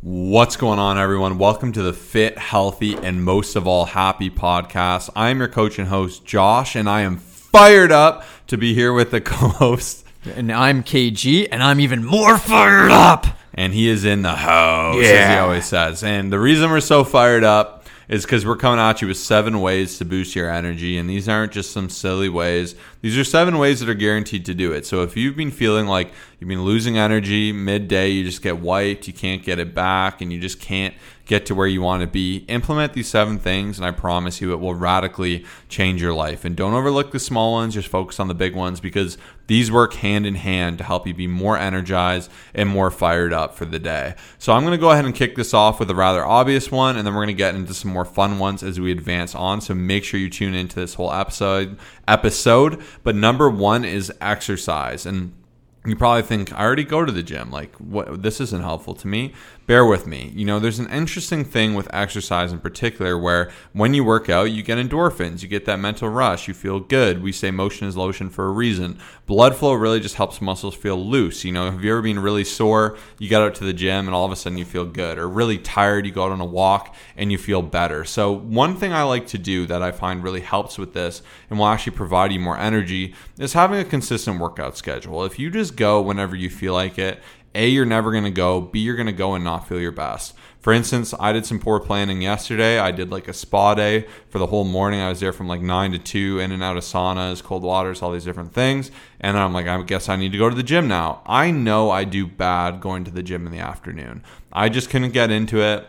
What's going on, everyone? Welcome to the Fit, Healthy, and most of all, Happy podcast. I am your coach and host, Josh, and I am fired up to be here with the co host. And I'm KG, and I'm even more fired up. And he is in the house, as he always says. And the reason we're so fired up is because we're coming at you with seven ways to boost your energy. And these aren't just some silly ways, these are seven ways that are guaranteed to do it. So if you've been feeling like you've been losing energy midday, you just get wiped, you can't get it back, and you just can't get to where you want to be, implement these seven things, and I promise you it will radically change your life. And don't overlook the small ones, just focus on the big ones because these work hand in hand to help you be more energized and more fired up for the day. So I'm going to go ahead and kick this off with a rather obvious one, and then we're going to get into some more fun ones as we advance on. So make sure you tune into this whole episode. Episode, but number one is exercise, and you probably think I already go to the gym. Like, what? This isn't helpful to me. Bear with me. You know, there's an interesting thing with exercise in particular where when you work out, you get endorphins, you get that mental rush, you feel good. We say motion is lotion for a reason. Blood flow really just helps muscles feel loose. You know, have you ever been really sore? You got out to the gym and all of a sudden you feel good, or really tired, you go out on a walk and you feel better. So, one thing I like to do that I find really helps with this and will actually provide you more energy is having a consistent workout schedule. If you just go whenever you feel like it, a, you're never going to go. B, you're going to go and not feel your best. For instance, I did some poor planning yesterday. I did like a spa day for the whole morning. I was there from like 9 to 2, in and out of saunas, cold waters, all these different things. And I'm like, I guess I need to go to the gym now. I know I do bad going to the gym in the afternoon. I just couldn't get into it.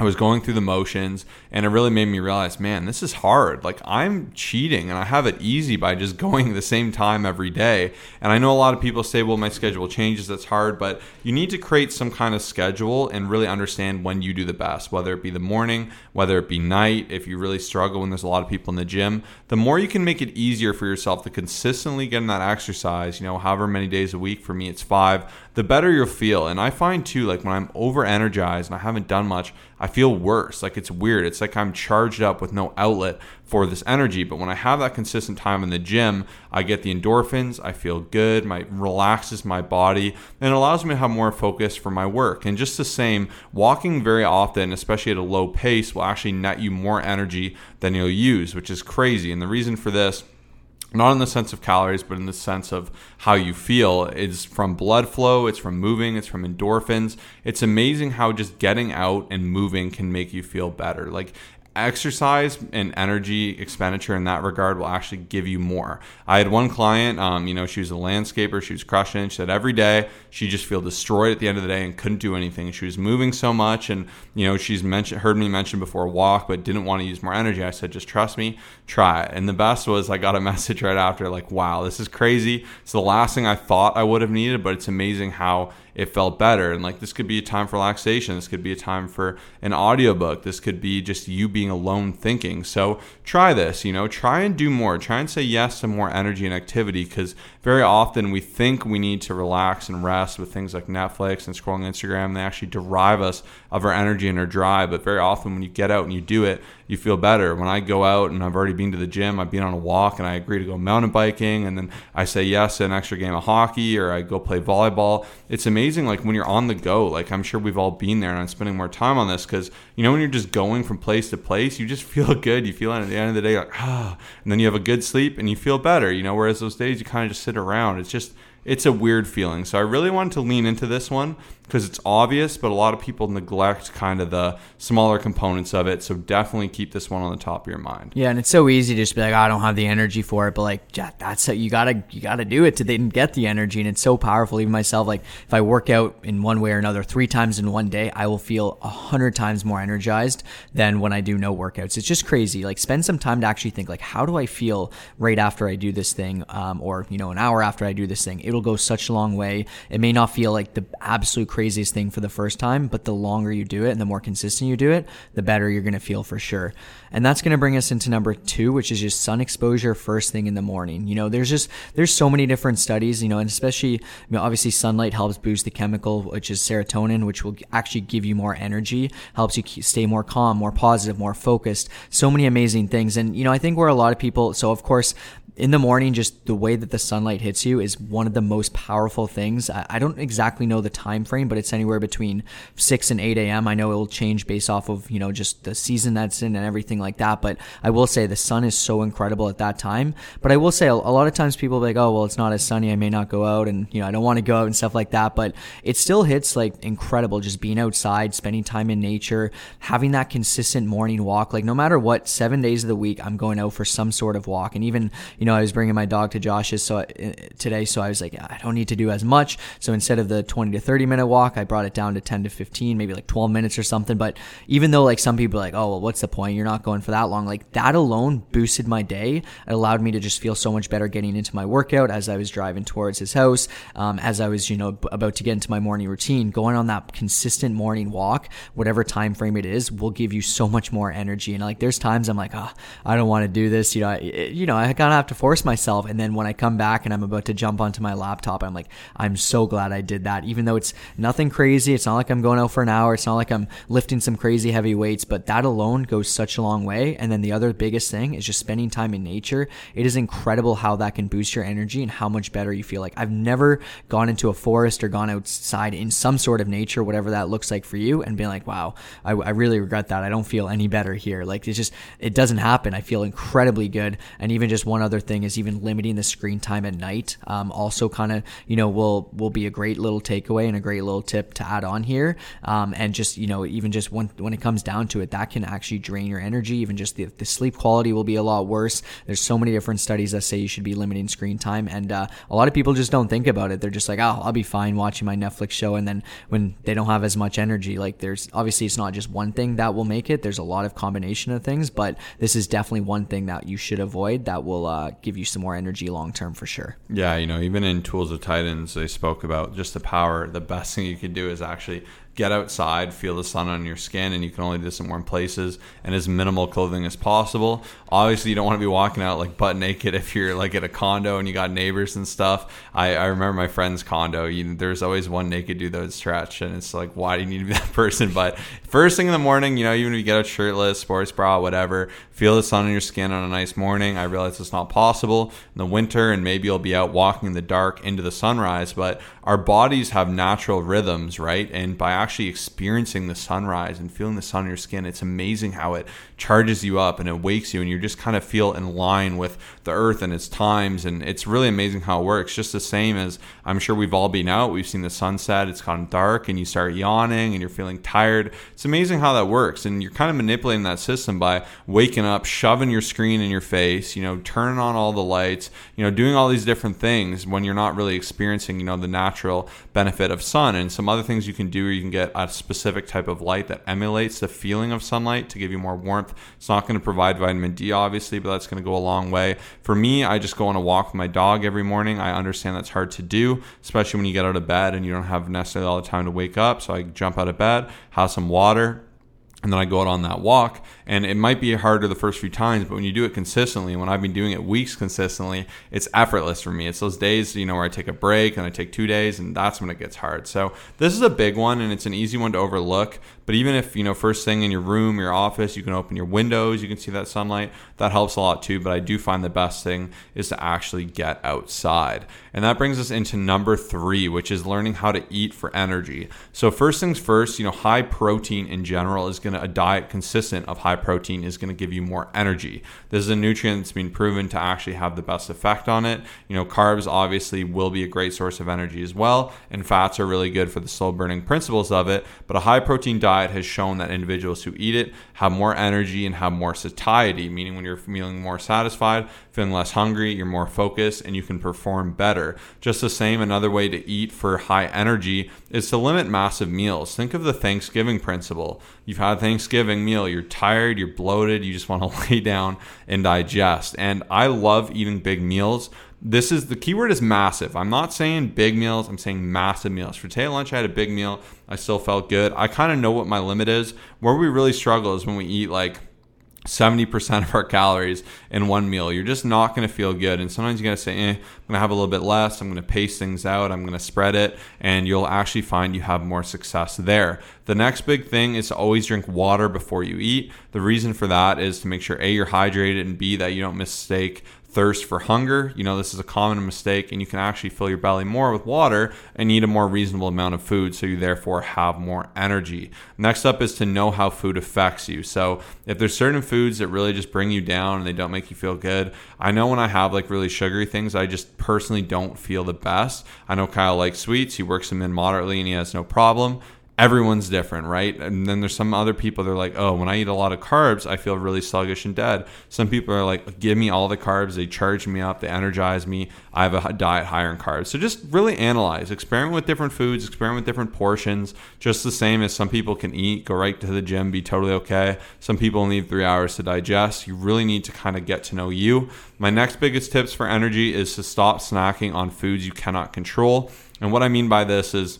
I was going through the motions and it really made me realize, man, this is hard. Like I'm cheating and I have it easy by just going the same time every day. And I know a lot of people say, well, my schedule changes, that's hard, but you need to create some kind of schedule and really understand when you do the best, whether it be the morning, whether it be night, if you really struggle when there's a lot of people in the gym, the more you can make it easier for yourself to consistently get in that exercise, you know, however many days a week, for me it's 5, the better you'll feel. And I find too like when I'm over energized and I haven't done much, I feel worse. Like it's weird. It's like I'm charged up with no outlet for this energy. But when I have that consistent time in the gym, I get the endorphins, I feel good, my relaxes my body, and it allows me to have more focus for my work. And just the same, walking very often, especially at a low pace, will actually net you more energy than you'll use, which is crazy. And the reason for this not in the sense of calories, but in the sense of how you feel. It's from blood flow, it's from moving, it's from endorphins. It's amazing how just getting out and moving can make you feel better. Like exercise and energy expenditure in that regard will actually give you more. I had one client, um, you know, she was a landscaper, she was crushing. She said every day she just feel destroyed at the end of the day and couldn't do anything. She was moving so much, and you know, she's mentioned heard me mention before walk, but didn't want to use more energy. I said, just trust me, try it. And the best was I got a message right after, like, wow, this is crazy. It's the last thing I thought I would have needed, but it's amazing how it felt better. And like this could be a time for relaxation. This could be a time for an audiobook. This could be just you being alone thinking. So try this, you know, try and do more. Try and say yes to more energy and activity because very often we think we need to relax and rest with things like Netflix and scrolling Instagram. They actually derive us of our energy and our drive. But very often when you get out and you do it, you feel better. When I go out and I've already been to the gym, I've been on a walk and I agree to go mountain biking and then I say yes to an extra game of hockey or I go play volleyball. It's amazing like when you're on the go, like I'm sure we've all been there and I'm spending more time on this because you know when you're just going from place to place, you just feel good. You feel at the end of the day like ah, and then you have a good sleep and you feel better, you know, whereas those days you kind of just sit around. It's just it's a weird feeling. So I really wanted to lean into this one because it's obvious, but a lot of people neglect kind of the smaller components of it. So definitely keep this one on the top of your mind. Yeah, and it's so easy to just be like, oh, I don't have the energy for it, but like, that's you gotta you gotta do it to then get the energy, and it's so powerful. Even myself, like, if I work out in one way or another three times in one day, I will feel a hundred times more energized than when I do no workouts. It's just crazy. Like, spend some time to actually think, like, how do I feel right after I do this thing, um, or you know, an hour after I do this thing? It'll go such a long way. It may not feel like the absolute craziest thing for the first time, but the longer you do it and the more consistent you do it, the better you're going to feel for sure. And that's going to bring us into number two, which is just sun exposure first thing in the morning. You know, there's just, there's so many different studies, you know, and especially, you know, obviously sunlight helps boost the chemical, which is serotonin, which will actually give you more energy, helps you stay more calm, more positive, more focused. So many amazing things. And, you know, I think where a lot of people, so of course, in the morning, just the way that the sunlight hits you is one of the most powerful things. I, don't exactly know the time frame, but it's anywhere between six and eight a.m. I know it will change based off of you know just the season that's in and everything like that. But I will say the sun is so incredible at that time. But I will say a, lot of times people like, oh well, it's not as sunny. I may not go out, and you know I don't want to go out and stuff like that. But it still hits like incredible just being outside, spending time in nature, having that consistent morning walk. Like no matter what, seven days of the week, I'm going out for some sort of walk. And even you know I was bringing my dog to Josh's so uh, today, so I was like, I don't need to do as much. So instead of the 20 to 30 minute walk, I brought it down to 10 to 15, maybe like 12 minutes or something. But even though like some people are like, oh well, what's the point? You're not going for that long. Like that alone boosted my day. It allowed me to just feel so much better getting into my workout as I was driving towards his house, um, as I was you know about to get into my morning routine. Going on that consistent morning walk, whatever time frame it is, will give you so much more energy. And like there's times I'm like, oh, I don't want to do this. You know, I, you know, I kind of have to force myself. And then when I come back and I'm about to jump onto my laptop, I'm like, I'm so glad I did that. Even though it's nothing crazy, it's not like I'm going out for an hour. It's not like I'm lifting some crazy heavy weights, but that alone goes such a long way. And then the other biggest thing is just spending time in nature. It is incredible how that can boost your energy and how much better you feel. Like I've never gone into a forest or gone outside in some sort of nature, whatever that looks like for you, and being like, wow, I, I really regret that. I don't feel any better here. Like it's just, it doesn't happen. I feel incredibly good. And even just one other thing is even limiting the screen time at night. Um, also kind of, you know, will, will be a great little takeaway and a great little tip to add on here. Um, and just, you know, even just when, when it comes down to it, that can actually drain your energy. Even just the, the sleep quality will be a lot worse. There's so many different studies that say you should be limiting screen time. And uh, a lot of people just don't think about it. They're just like, oh, I'll be fine watching my Netflix show. And then when they don't have as much energy, like there's obviously it's not just one thing that will make it. There's a lot of combination of things, but this is definitely one thing that you should avoid that will uh, Uh, give you some more energy long term for sure. Yeah, you know, even in Tools of Titans, they spoke about just the power. The best thing you could do is actually get outside, feel the sun on your skin, and you can only do this in warm places and as minimal clothing as possible. Obviously, you don't want to be walking out like butt naked if you're like at a condo and you got neighbors and stuff. I, I remember my friend's condo. You, there's always one naked dude that would stretch, and it's like, why do you need to be that person? But first thing in the morning, you know, even if you get out shirtless, sports bra, whatever, feel the sun on your skin on a nice morning. I realize it's not possible in the winter, and maybe you'll be out walking in the dark into the sunrise, but our bodies have natural rhythms, right? And by actually experiencing the sunrise and feeling the sun on your skin, it's amazing how it charges you up and it wakes you, and you just kind of feel in line with the earth and its times. And it's really amazing how it works. Just the same as I'm sure we've all been out, we've seen the sunset, it's gone dark, and you start yawning and you're feeling tired. It's amazing how that works. And you're kind of manipulating that system by waking up, shoving your screen in your face, you know, turning on all the lights, you know, doing all these different things when you're not really experiencing, you know, the natural natural benefit of sun. And some other things you can do, you can get a specific type of light that emulates the feeling of sunlight to give you more warmth. It's not going to provide vitamin D, obviously, but that's going to go a long way. For me, I just go on a walk with my dog every morning. I understand that's hard to do, especially when you get out of bed and you don't have necessarily all the time to wake up. So I jump out of bed, have some water, and then I go out on that walk. And it might be harder the first few times, but when you do it consistently, when I've been doing it weeks consistently, it's effortless for me. It's those days, you know, where I take a break and I take two days, and that's when it gets hard. So this is a big one, and it's an easy one to overlook. But even if, you know, first thing in your room, your office, you can open your windows, you can see that sunlight, that helps a lot too. But I do find the best thing is to actually get outside. And that brings us into number three, which is learning how to eat for energy. So, first things first, you know, high protein in general is going to, a diet consistent of high protein is going to give you more energy. This is a nutrient that's been proven to actually have the best effect on it. You know, carbs obviously will be a great source of energy as well, and fats are really good for the slow burning principles of it. But a high protein diet has shown that individuals who eat it have more energy and have more satiety, meaning when you're feeling more satisfied, feeling less hungry, you're more focused, and you can perform better. Just the same, another way to eat for high energy is to limit massive meals. Think of the Thanksgiving principle. You've had Thanksgiving meal, you're tired, you're bloated, you just want to lay down and digest. And I love eating big meals. This is the keyword is massive. I'm not saying big meals, I'm saying massive meals. For today lunch, I had a big meal. I still felt good. I kind of know what my limit is. Where we really struggle is when we eat like 70% of our calories in one meal. You're just not going to feel good. And sometimes you got to say, eh, I'm going to have a little bit less. I'm going to pace things out. I'm going to spread it. And you'll actually find you have more success there. The next big thing is to always drink water before you eat. The reason for that is to make sure A, you're hydrated, and B, that you don't mistake thirst for hunger. You know, this is a common mistake, and you can actually fill your belly more with water and eat a more reasonable amount of food, so you therefore have more energy. Next up is to know how food affects you. So, if there's certain foods that really just bring you down and they don't make you feel good, I know when I have like really sugary things, I just personally don't feel the best. I know Kyle likes sweets, he works them in moderately, and he has no problem everyone's different, right? And then there's some other people they're like, oh, when I eat a lot of carbs, I feel really sluggish and dead. Some people are like, give me all the carbs, they charge me up, they energize me. I have a diet higher in carbs. So just really analyze, experiment with different foods, experiment with different portions, just the same as some people can eat, go right to the gym, be totally okay. Some people need three hours to digest. You really need to kind of get to know you. My next biggest tips for energy is to stop snacking on foods you cannot control. And what I mean by this is,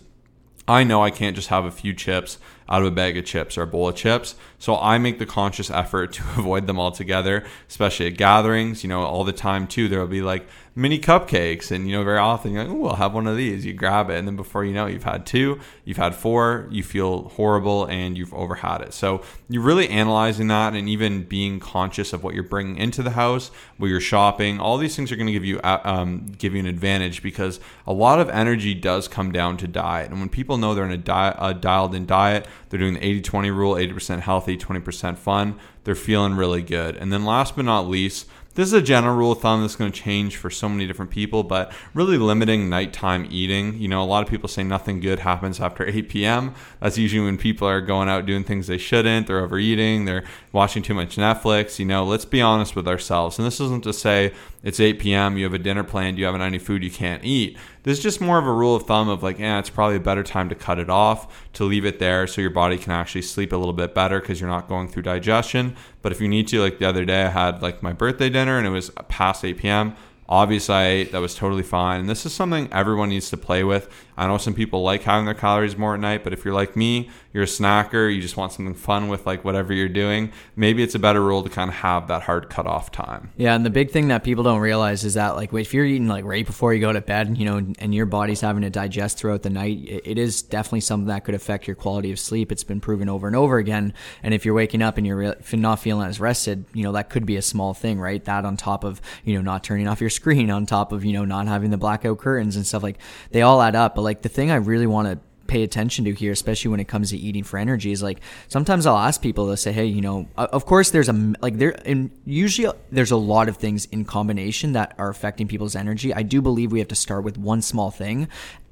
I know I can't just have a few chips out of a bag of chips or a bowl of chips. So I make the conscious effort to avoid them altogether, especially at gatherings. You know, all the time too, there will be like mini cupcakes, and you know, very often you're like, "Oh, I'll have one of these." You grab it, and then before you know, it, you've had two, you've had four, you feel horrible, and you've overhad it. So you're really analyzing that, and even being conscious of what you're bringing into the house, where you're shopping. All these things are going to give you uh, um, give you an advantage because a lot of energy does come down to diet, and when people know they're in a, di- a dialed-in diet, they're doing the 80-20 rule, 80% healthy, 20% fun. They're feeling really good. And then last but not least this is a general rule of thumb that's going to change for so many different people, but really limiting nighttime eating. You know, a lot of people say nothing good happens after 8 p.m. That's usually when people are going out doing things they shouldn't, they're overeating, they're watching too much Netflix. You know, let's be honest with ourselves. And this isn't to say it's 8 p.m., you have a dinner planned, you haven't any food you can't eat. This is just more of a rule of thumb of like, yeah, it's probably a better time to cut it off, to leave it there so your body can actually sleep a little bit better because you're not going through digestion. But if you need to, like the other day, I had like my birthday dinner and it was past 8 p.m. Obviously. That was totally fine. And this is something everyone needs to play with. I know some people like having their calories more at night, but if you're like me, you're a snacker, you just want something fun with like whatever you're doing, maybe it's a better rule to kind of have that hard cutoff time. Yeah, and the big thing that people don't realize is that like if you're eating like right before you go to bed, you know, and your body's having to digest throughout the night, it is definitely something that could affect your quality of sleep. It's been proven over and over again. And if you're waking up and you're not feeling as rested, you know, that could be a small thing, right? That on top of, you know, not turning off your screen, on top of, you know, not having the blackout curtains and stuff like they all add up. But like the thing I really want to pay attention to here, especially when it comes to eating for energy, is like sometimes I'll ask people to say, hey, you know, of course there's a like there and usually uh, there's a lot of things in combination that are affecting people's energy. I do believe we have to start with one small thing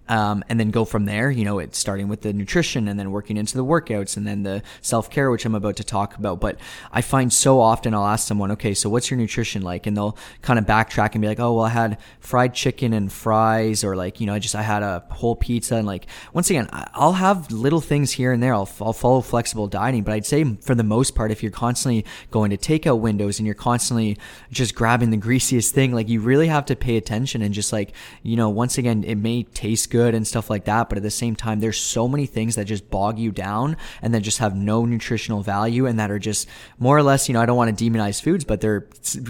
um, and then go from there. You know, it's starting with the nutrition and then working into the workouts and then the self care, which I'm about to talk about. But I find so often I'll ask someone, okay, so what's your nutrition like? And they'll kind of backtrack and be like, oh, well, I had fried chicken and fries, or like, you know, I just I had a whole pizza. And like, once again, I'll have little things here and there. I'll, I'll follow flexible dieting, but I'd say for the most part, if you're constantly going to takeout windows and you're constantly just grabbing the greasiest thing, like you really have to pay attention and just like, you know, once again, it may taste good good and stuff like that. But at the same time, there's so many things that just bog you down and then just have no nutritional value and that are just more or less, you know, I don't want to demonize foods, but they're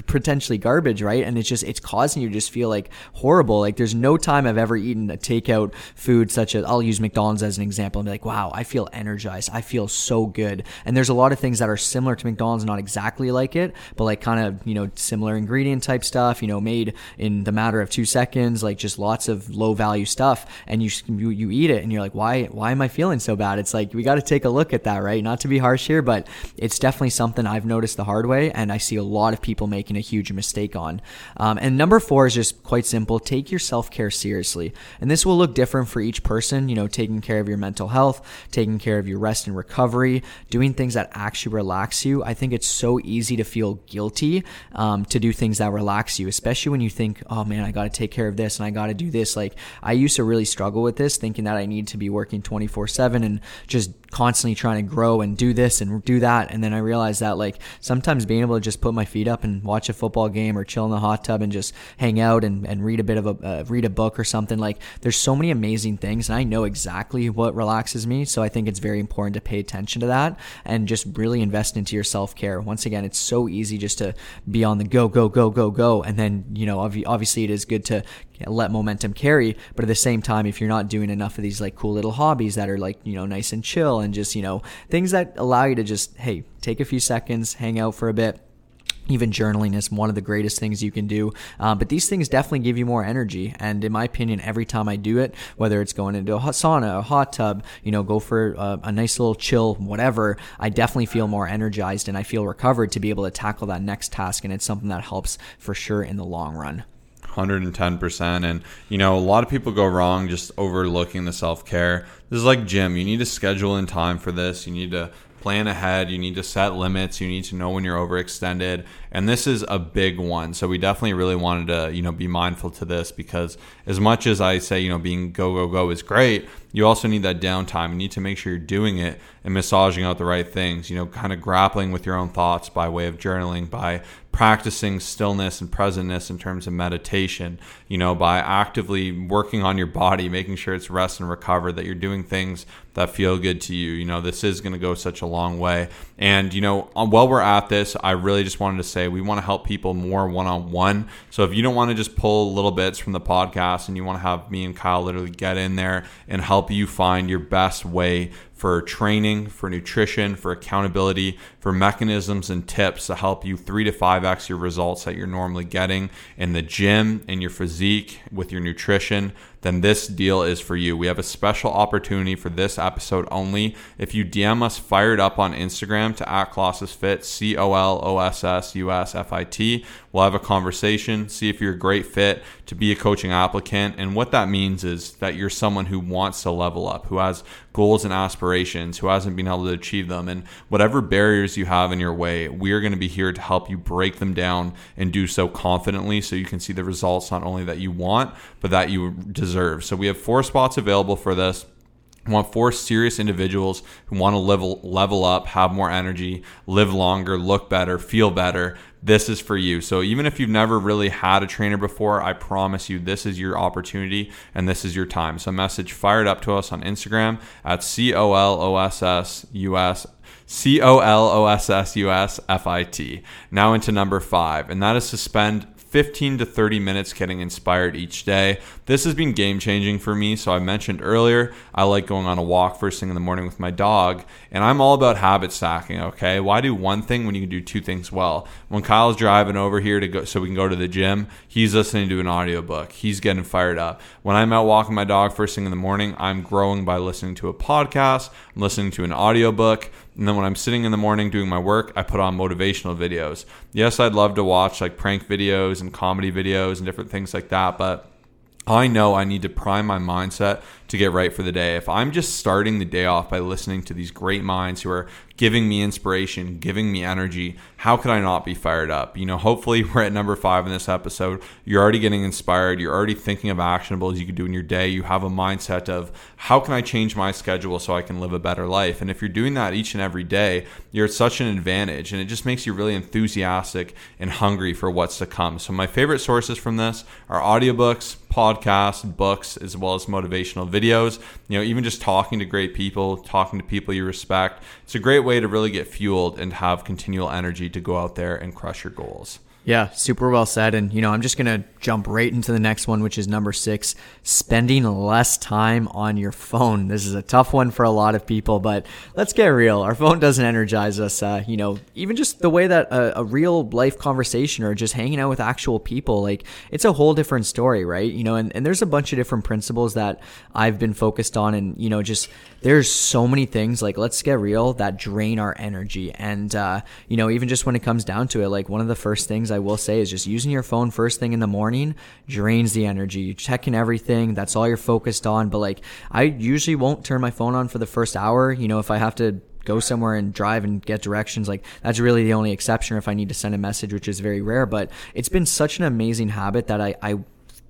potentially garbage, right? And it's just, it's causing you to just feel like horrible. Like there's no time I've ever eaten a takeout food such as, I'll use McDonald's as an example and be like, wow, I feel energized. I feel so good. And there's a lot of things that are similar to McDonald's, not exactly like it, but like kind of, you know, similar ingredient type stuff, you know, made in the matter of two seconds, like just lots of low value stuff and you, you you eat it and you're like why why am I feeling so bad? It's like we got to take a look at that right? Not to be harsh here but it's definitely something I've noticed the hard way and I see a lot of people making a huge mistake on. Um, and number four is just quite simple take your self-care seriously. And this will look different for each person you know taking care of your mental health taking care of your rest and recovery doing things that actually relax you. I think it's so easy to feel guilty um, to do things that relax you especially when you think oh man I got to take care of this and I got to do this. Like I used to really struggle with this, thinking that I need to be working 24 7 and just constantly trying to grow and do this and do that. And then I realized that like sometimes being able to just put my feet up and watch a football game or chill in the hot tub and just hang out and, and read a bit of a uh, read a book or something like there's so many amazing things and I know exactly what relaxes me. So I think it's very important to pay attention to that and just really invest into your self care. Once again, it's so easy just to be on the go, go, go, go, go. And then, you know, obviously it is good to let momentum carry. But at the same time, if you're not doing enough of these like cool little hobbies that are like, you know, nice and chill and just, you know, things that allow you to just, hey, take a few seconds, hang out for a bit even journaling is one of the greatest things you can do. Uh, but these things definitely give you more energy. And in my opinion, every time I do it, whether it's going into a hot sauna, a hot tub, you know, go for a, a nice little chill, whatever, I definitely feel more energized and I feel recovered to be able to tackle that next task. And it's something that helps for sure in the long run. 110% and you know a lot of people go wrong just overlooking the self-care this is like gym you need to schedule in time for this you need to plan ahead. You need to set limits. You need to know when you're overextended. And this is a big one. So we definitely really wanted to, you know, be mindful to this because as much as I say, you know, being go, go, go is great, you also need that downtime. You need to make sure you're doing it and massaging out the right things, you know, kind of grappling with your own thoughts by way of journaling, by practicing stillness and presentness in terms of meditation, you know, by actively working on your body, making sure it's rest and recover, that you're doing things that feel good to you. You know, this is going to go such a long way. And, you know, uh, while we're at this, I really just wanted to say we want to help people more one on one. So if you don't want to just pull little bits from the podcast and you want to have me and Kyle literally get in there and help you find your best way for training, for nutrition, for accountability, for mechanisms and tips to help you three to five x your results that you're normally getting in the gym, in your physique, with your nutrition, then this deal is for you. We have a special opportunity for this episode only. If you DM us fired up on Instagram to at Colossus Fit, C O L O S S U S F I T, we'll have a conversation, see if you're a great fit to be a coaching applicant. And what that means is that you're someone who wants to level up, who has goals and aspirations, who hasn't been able to achieve them. And whatever barriers you have in your way, we are going to be here to help you break them down and do so confidently so you can see the results not only that you want, but that you deserve. So we have four spots available for this. We want four serious individuals who want to level level up, have more energy, live longer, look better, feel better. This is for you. So even if you've never really had a trainer before, I promise you this is your opportunity and this is your time. So message fired up to us on Instagram at C O L O S S U S C O L O S S U S F I T. Now into number five, and that is to spend 15 to 30 minutes getting inspired each day. This has been game changing for me. So I mentioned earlier, I like going on a walk first thing in the morning with my dog, and I'm all about habit stacking. Okay, why do one thing when you can do two things well? When Kyle's driving over here to go so we can go to the gym, he's listening to an audiobook. He's getting fired up. When I'm out walking my dog first thing in the morning, I'm growing by listening to a podcast, I'm listening to an audiobook. And then when I'm sitting in the morning doing my work, I put on motivational videos. Yes, I'd love to watch like prank videos and comedy videos and different things like that, but I know I need to prime my mindset to get right for the day. If I'm just starting the day off by listening to these great minds who are giving me inspiration, giving me energy, how could I not be fired up? You know, hopefully we're at number five in this episode. You're already getting inspired. You're already thinking of actionables you could do in your day. You have a mindset of how can I change my schedule so I can live a better life? And if you're doing that each and every day, you're at such an advantage and it just makes you really enthusiastic and hungry for what's to come. So my favorite sources from this are audiobooks, podcasts, books, as well as motivational videos. Videos, you know, even just talking to great people, talking to people you respect. It's a great way to really get fueled and have continual energy to go out there and crush your goals. Yeah, super well said. And, you know, I'm just going to jump right into the next one, which is number six spending less time on your phone. This is a tough one for a lot of people, but let's get real. Our phone doesn't energize us. Uh, you know, even just the way that a, a, real life conversation or just hanging out with actual people, like it's a whole different story, right? You know, and, and there's a bunch of different principles that I've been focused on. And, you know, just there's so many things, like let's get real, that drain our energy. And, uh, you know, even just when it comes down to it, like one of the first things I will say is just using your phone first thing in the morning drains the energy. You're checking everything. That's all you're focused on. But like, I usually won't turn my phone on for the first hour. You know, if I have to go somewhere and drive and get directions like that's really the only exception if i need to send a message which is very rare but it's been such an amazing habit that i, I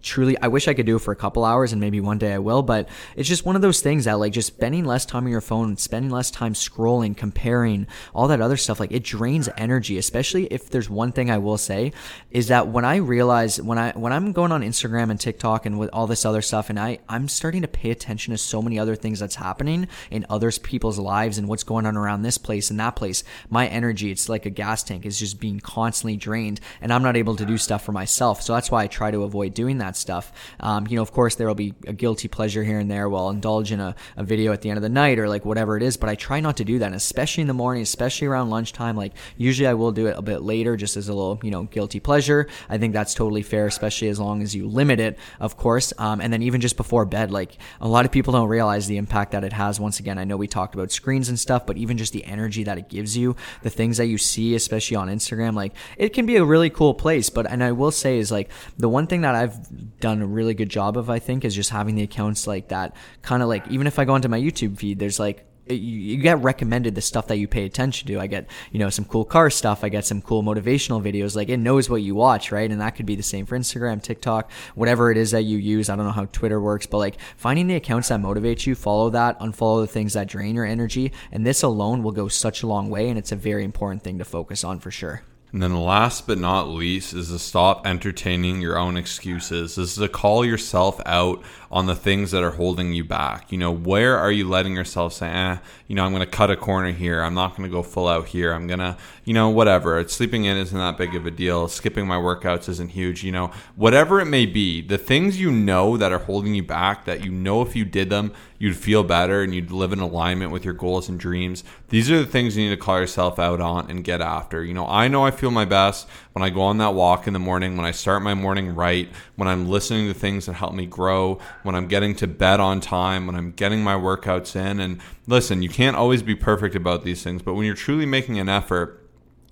truly I wish I could do it for a couple hours and maybe one day I will, but it's just one of those things that like just spending less time on your phone, spending less time scrolling, comparing, all that other stuff, like it drains energy, especially if there's one thing I will say is that when I realize when I when I'm going on Instagram and TikTok and with all this other stuff and I I'm starting to pay attention to so many other things that's happening in other people's lives and what's going on around this place and that place, my energy, it's like a gas tank is just being constantly drained and I'm not able to do stuff for myself. So that's why I try to avoid doing that that stuff. Um, you know, of course, there will be a guilty pleasure here and there. We'll indulge in a, a video at the end of the night or like whatever it is, but I try not to do that, especially in the morning, especially around lunchtime. Like usually I will do it a bit later just as a little, you know, guilty pleasure. I think that's totally fair, especially as long as you limit it, of course. Um, and then even just before bed, like a lot of people don't realize the impact that it has. Once again, I know we talked about screens and stuff, but even just the energy that it gives you, the things that you see, especially on Instagram, like it can be a really cool place. But, and I will say is like the one thing that I've done a really good job of, I think, is just having the accounts like that kind of like, even if I go onto my YouTube feed, there's like you, get recommended the stuff that you pay attention to. I get, you know, some cool car stuff. I get some cool motivational videos. Like it knows what you watch, right? And that could be the same for Instagram, TikTok, whatever it is that you use. I don't know how Twitter works, but like finding the accounts that motivate you, follow that, unfollow the things that drain your energy. And this alone will go such a long way. And it's a very important thing to focus on for sure. And then last but not least is to stop entertaining your own excuses. This is to call yourself out on the things that are holding you back. You know, where are you letting yourself say, eh, you know, I'm going to cut a corner here. I'm not going to go full out here. I'm going to, you know, whatever. Sleeping in isn't that big of a deal. Skipping my workouts isn't huge. You know, whatever it may be, the things you know that are holding you back, that you know if you did them, you'd feel better and you'd live in alignment with your goals and dreams. These are the things you need to call yourself out on and get after. You know, I know I feel my best when I go on that walk in the morning, when I start my morning right, when I'm listening to things that help me grow, when I'm getting to bed on time, when I'm getting my workouts in. And listen, you can't always be perfect about these things, but when you're truly making an effort,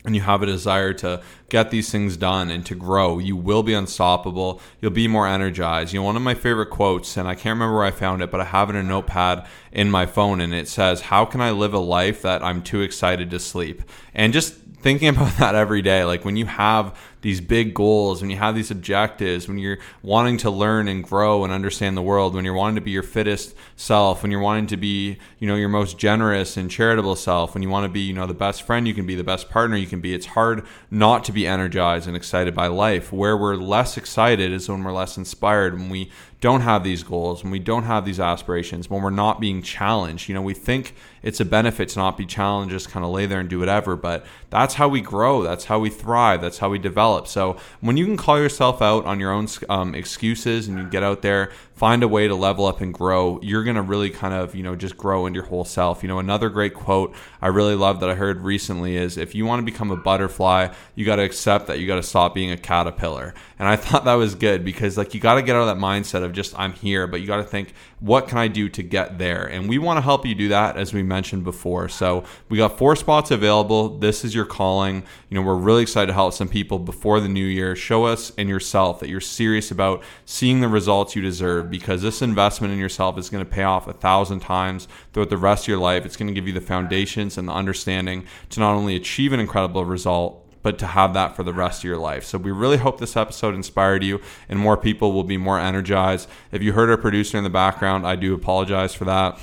and you have a desire to get these things done and to grow, you will be unstoppable. You'll be more energized. You know, one of my favorite quotes, and I can't remember where I found it, but I have it in a notepad in my phone, and it says, How can I live a life that I'm too excited to sleep? And just thinking about that every day, like when you have these big goals, when you have these objectives, when you're wanting to learn and grow and understand the world, when you're wanting to be your fittest self, when you're wanting to be, you know, your most generous and charitable self, when you want to be, you know, the best friend you can be, the best partner you can be, it's hard not to be energized and excited by life. Where we're less excited is when we're less inspired, when we don't have these goals, when we don't have these aspirations, when we're not being challenged. You know, we think it's a benefit to not be challenged, just kind of lay there and do whatever, but that's how we grow, that's how we thrive, that's how we develop. So when you can call yourself out on your own um, excuses and you get out there, find a way to level up and grow, you're going to really kind of, you know, just grow into your whole self. You know, another great quote I really love that I heard recently is if you want to become a butterfly, you got to accept that you got to stop being a caterpillar. And I thought that was good because like you got to get out of that mindset of just I'm here, but you got to think what can I do to get there? And we want to help you do that as we mentioned before. So, we got four spots available. This is your calling. You know, we're really excited to help some people before the new year. Show us and yourself that you're serious about seeing the results you deserve because this investment in yourself is going to pay off a thousand times throughout the rest of your life. It's going to give you the foundations and the understanding to not only achieve an incredible result, but to have that for the rest of your life. So we really hope this episode inspired you and more people will be more energized. If you heard our producer in the background, I do apologize for that.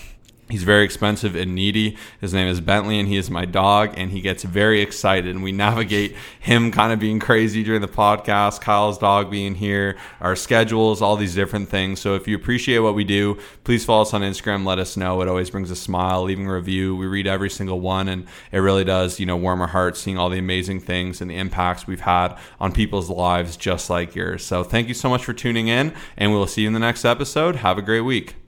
He's very expensive and needy. His name is Bentley, and he is my dog, and he gets very excited. And we navigate him kind of being crazy during the podcast, Kyle's dog being here, our schedules, all these different things. So if you appreciate what we do, please follow us on Instagram. Let us know. It always brings a smile. Leaving a review, we read every single one, and it really does, you know, warm our hearts seeing all the amazing things and the impacts we've had on people's lives just like yours. So thank you so much for tuning in, and we'll see you in the next episode. Have a great week.